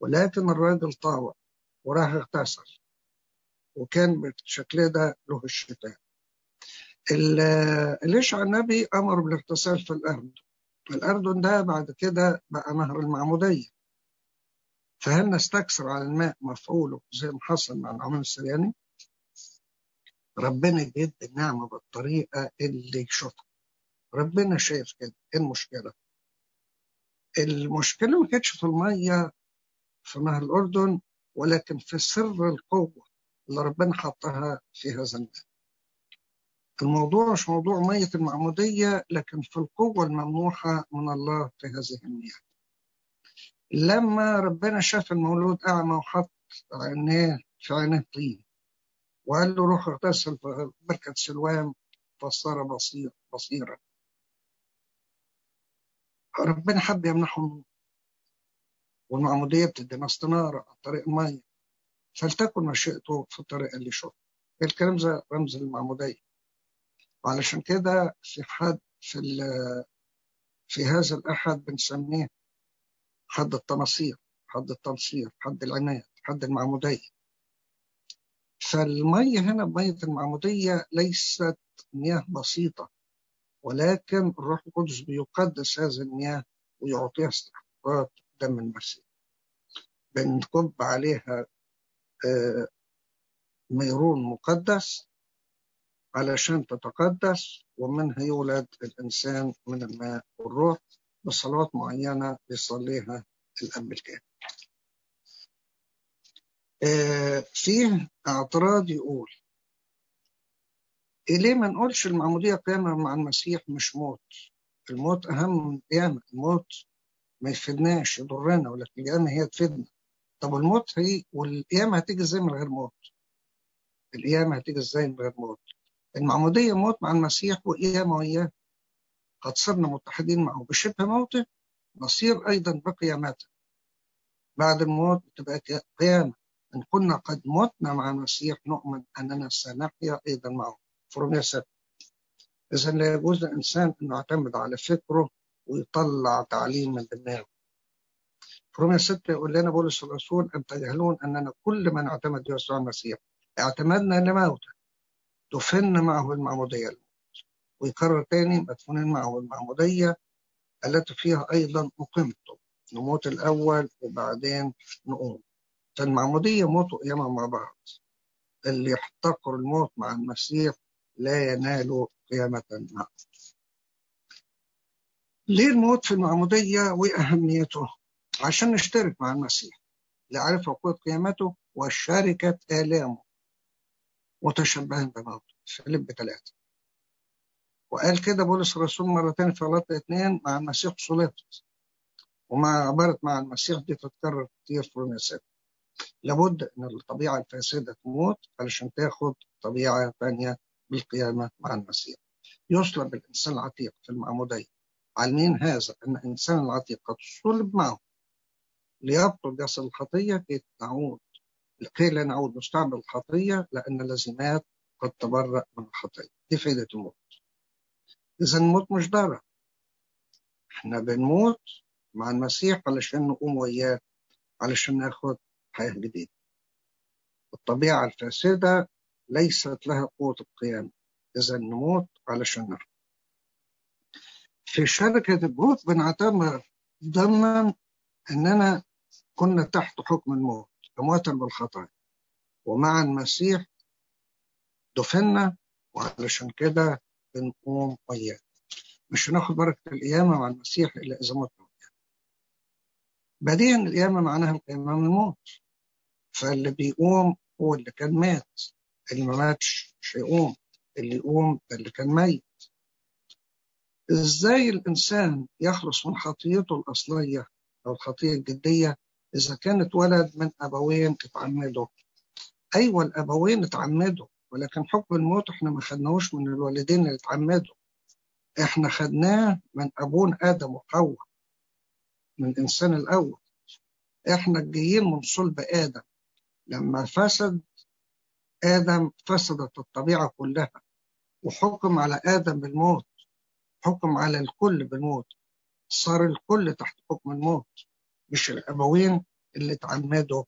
ولكن الراجل طاوع وراح اغتسل وكان بالشكل ده له الشتاء ليشع النبي أمر بالاغتسال في الأردن الأردن ده بعد كده بقى نهر المعمودية. فهل نستكثر على الماء مفعوله زي ما حصل مع العمام السرياني؟ ربنا يجد النعمة بالطريقة اللي يشوفها. ربنا شايف كده. إيه المشكلة؟ المشكلة ما كانتش في المية في نهر الأردن ولكن في سر القوة اللي ربنا حطها في هذا الماء. الموضوع مش موضوع مية المعمودية لكن في القوة الممنوحة من الله في هذه المياه لما ربنا شاف المولود أعمى وحط عينيه في عينيه طين وقال له روح اغتسل في بركة سلوان فصار بصير بصيرا. ربنا حب يمنحهم والمعمودية بتدينا استنارة عن طريق المية. فلتكن مشيئته في الطريق اللي يشوف الكلام ده رمز المعمودية. وعلشان كده في حد في في هذا الأحد بنسميه حد التناصير حد التنصير حد العناية حد المعمودية. فالمية هنا مية المعمودية ليست مياه بسيطة ولكن الروح القدس بيقدس هذه المياه ويعطيها استحقاقات دم المسيح بنكب عليها ميرون مقدس علشان تتقدس ومنها يولد الإنسان من الماء والروح بصلوات معينة بيصليها الأب الكامل فيه اعتراض يقول ليه ما نقولش المعمودية قيامة مع المسيح مش موت؟ الموت أهم من القيامة الموت ما يفيدناش يضرنا ولكن القيامة هي تفيدنا. طب الموت هي والقيامة هتيجي إزاي من غير موت؟ القيامة هتيجي إزاي من غير موت؟ المعمودية موت مع المسيح وقيامة وإياه قد صرنا متحدين معه. بشبه موته نصير أيضا بقيامته. بعد الموت بتبقى قيامة. إن كنا قد متنا مع المسيح نؤمن أننا سنحيا أيضا معه. فرومية ستة. إذا لا يجوز للإنسان أنه يعتمد على فكره ويطلع تعليم من دماغه. فرومية ستة يقول لنا بولس الرسول أن تجهلون أننا كل من اعتمد يسوع المسيح؟ اعتمدنا لموته دفن معه المعمودية. ويكرر تاني مدفونين معه المعمودية التي فيها أيضا أقمتم نموت الأول وبعدين نقوم. فالمعمودية موت وقيامة مع بعض. اللي يحتقر الموت مع المسيح لا ينال قيامة معه ليه الموت في المعمودية وأهميته؟ عشان نشترك مع المسيح. لعرف عقود قيامته وشركة آلامه. متشبها بموته فيليب ثلاثة وقال كده بولس الرسول مرتين في غلطة اثنين مع المسيح صلبت ومع عبارة مع المسيح دي تتكرر كتير في الرسالة لابد إن الطبيعة الفاسدة تموت علشان تاخد طبيعة ثانية بالقيامة مع المسيح. يصلب الإنسان العتيق في المعمودية. علمين هذا؟ أن الإنسان العتيق قد صلب معه. ليبطل جسد الخطية كي نعود لكي لا نعود نستعمل الخطية لأن الذي مات قد تبرأ من الخطية دي فائدة الموت. إذا الموت مش ضرر. إحنا بنموت مع المسيح علشان نقوم وياه علشان ناخد حياة جديدة. الطبيعة الفاسدة ليست لها قوة القيام إذا نموت علشان نحن في شركة الموت بنعتبر ضمن أننا كنا تحت حكم الموت. أمواتا بالخطايا ومع المسيح دفنا وعلشان كده بنقوم وياه مش هناخد بركة القيامة مع المسيح إلا إذا متنا بديهيا القيامة معناها القيامة من الموت. فاللي بيقوم هو اللي كان مات. اللي ما ماتش مش هيقوم. اللي يقوم ده اللي كان ميت. إزاي الإنسان يخلص من خطيته الأصلية أو الخطية الجدية إذا كان اتولد من أبوين اتعمدوا أيوه الابوين اتعمدوا ولكن حكم الموت إحنا ما خدناهوش من الوالدين اللي اتعمدوا. إحنا خدناه من أبونا آدم وحواء من الإنسان الأول. إحنا جايين من صلب آدم. لما فسد آدم فسدت الطبيعة كلها. وحكم على آدم بالموت. حكم على الكل بالموت. صار الكل تحت حكم الموت. مش الابوين اللي اتعمدوا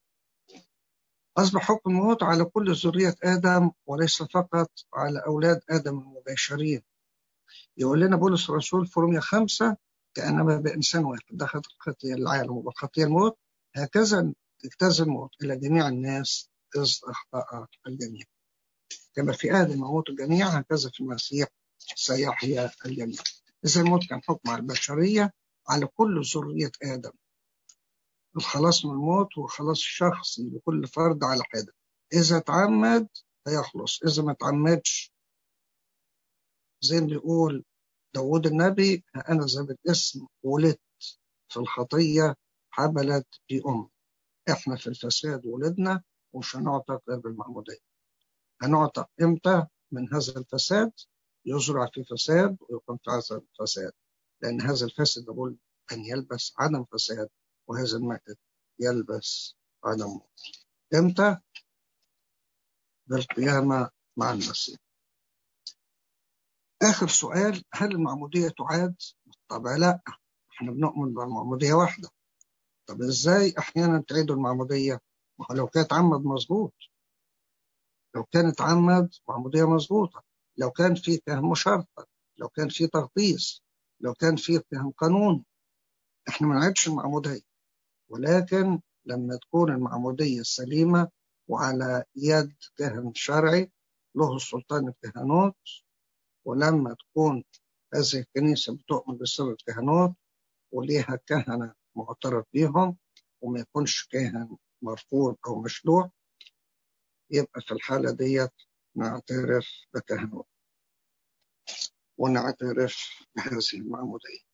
أصبح حكم الموت على كل ذرية آدم وليس فقط على أولاد آدم المباشرين. يقول لنا بولس الرسول في رومية خمسة كأنما بإنسان واحد دخلت الخطية العالم والخطية الموت. هكذا اجتاز الموت إلى جميع الناس إذ أخطأ الجميع. كما في آدم موت الجميع هكذا في المسيح سيحيا الجميع. إذا الموت كان حكم على البشرية على كل ذرية آدم. الخلاص من الموت وخلاص الشخصي لكل فرد على حدة إذا تعمد هيخلص. إذا ما تعمدش زي ما بيقول داود النبي أنا ذا بالاسم ولدت في الخطية حبلت بأم. إحنا في الفساد ولدنا ومش هنعتق غير بالمعمودية هنعتق إمتى؟ من هذا الفساد. يزرع في فساد ويقوم في هذا الفساد. لأن هذا الفاسد يقول أن يلبس عدم فساد. وهذا المائد يلبس عدم موت إمتى؟ بالقيامة مع المسيح. آخر سؤال هل المعمودية تعاد؟ طبعا لا إحنا بنؤمن بالمعمودية واحدة. طب إزاي أحيانا تعيدوا المعمودية؟ ما لو كانت عمد مظبوط. لو كانت عمد معمودية مظبوطة. لو كان في فهم مشارطة لو كان في تغطيس لو كان في فهم قانون. إحنا ما نعيدش المعمودية. ولكن لما تكون المعمودية سليمة وعلى يد كاهن شرعي له السلطان الكهنوت ولما تكون هذه الكنيسة بتؤمن بسر الكهنوت وليها كهنة معترف بيهم وما يكونش كاهن مرفوض أو مشروع يبقى في الحالة ديت نعترف بكهنوت ونعترف بهذه المعمودية.